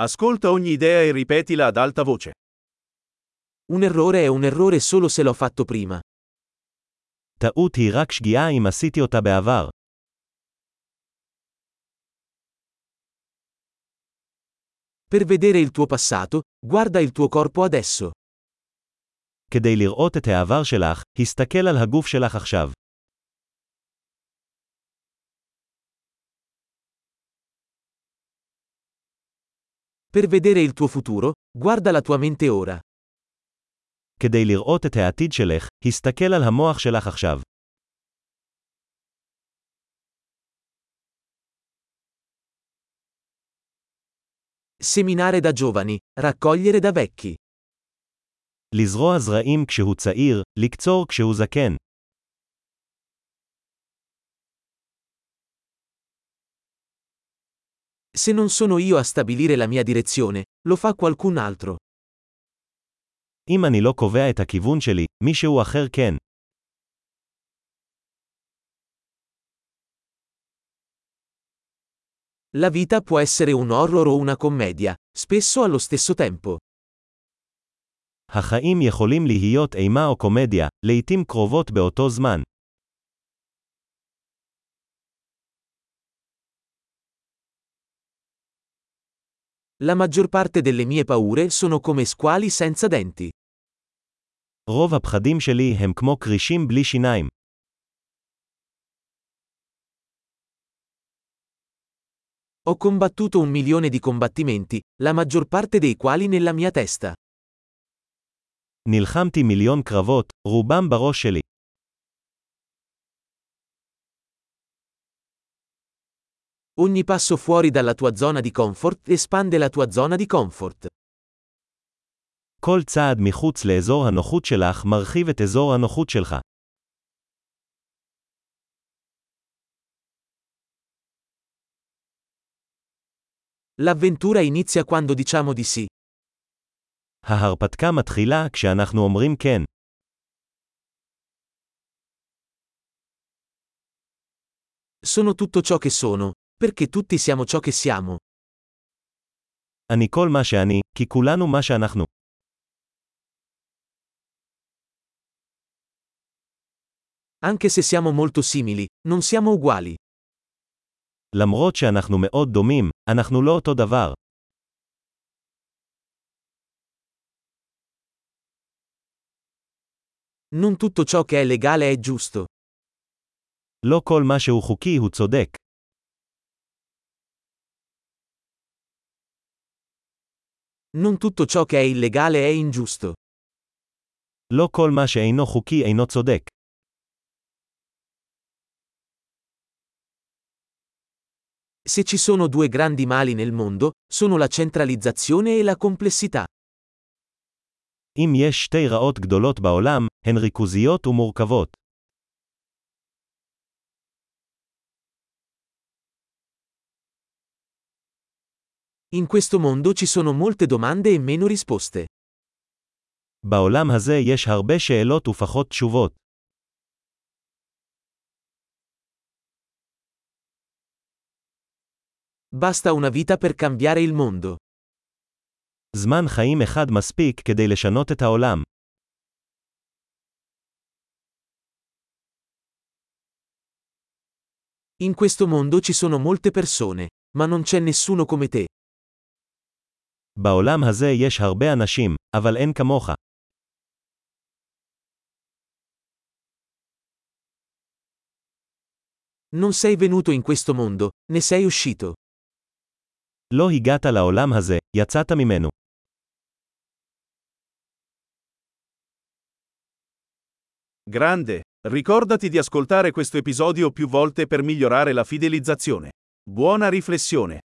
Ascolta ogni idea e ripetila ad alta voce. Un errore è un errore solo se l'ho fatto prima. טעות היא רק שגיאה אם עשיתי אותה בעבר. Per vedere il tuo passato, guarda il tuo corpo adesso. כדי לראות את העבר שלך, הסתכל על הגוף שלך עכשיו. Per vedere il tuo futuro, guarda la tua mente ora. כדי לראות את העתיד שלך, הסתכל על המוח שלך עכשיו. Seminare da giovani, raccogliere da vecchi. לזרוע זרעים כשהוא צעיר, לקצור כשהוא זקן. Se non sono io a stabilire la mia direzione, lo fa qualcun altro. אם אני לא קובע את הכיוון שלי, מישהו אחר כן. La vita può essere un horror o una commedia, spesso allo stesso tempo. החיים יכולים להיות אימה או קומדיה, לעתים קרובות באותו זמן. La maggior parte delle mie paure sono come squali senza denti. רוב הפחדים שלי הם כמו כרישים בלי שיניים. Ho combattuto un milione di combattimenti, la maggior parte dei quali nella mia testa. נלחמתי מיליון קרבות, רובם בראש שלי. Ogni passo fuori dalla tua zona di comfort espande la tua zona di comfort. כל צעד מחוץ לאזור הנוחות שלך מרחיב את אזור הנוחות שלך. L'avventura inizia quando diciamo di sì. ההרפתקה מתחילה כשאנחנו אומרים כן. Sono tutto ciò che sono, perché tutti siamo ciò che siamo. אני כל מה שאני, כי כולנו מה שאנחנו. Anche se siamo molto simili, non siamo uguali. למרות שאנחנו מאוד דומים, אנחנו לא אותו דבר. Non tutto ciò che è legale è giusto. לא כל מה שהוא חוקי הוא צודק. Non tutto ciò che è illegale è ingiusto. לא כל מה שאינו חוקי אינו צודק. Se ci sono due grandi mali nel mondo, sono la centralizzazione e la complessità. אם יש שתי רעות גדולות בעולם, הן ריכוזיות ומורכבות. In questo mondo ci sono molte domande e meno risposte. בעולם הזה יש הרבה שאלות ופחות תשובות. Basta una vita per cambiare il mondo. זמן חיים אחד מספיק כדי לשנות את העולם. In questo mondo ci sono molte persone, ma non c'è nessuno come te. בעולם הזה יש הרבה אנשים, אבל אין כמוך. Non sei venuto in questo mondo, ne sei uscito. לא הגעת לעולם הזה, יצאת ממנו. Grande, ricordati di ascoltare questo episodio più volte per migliorare la fidelizzazione. Buona riflessione.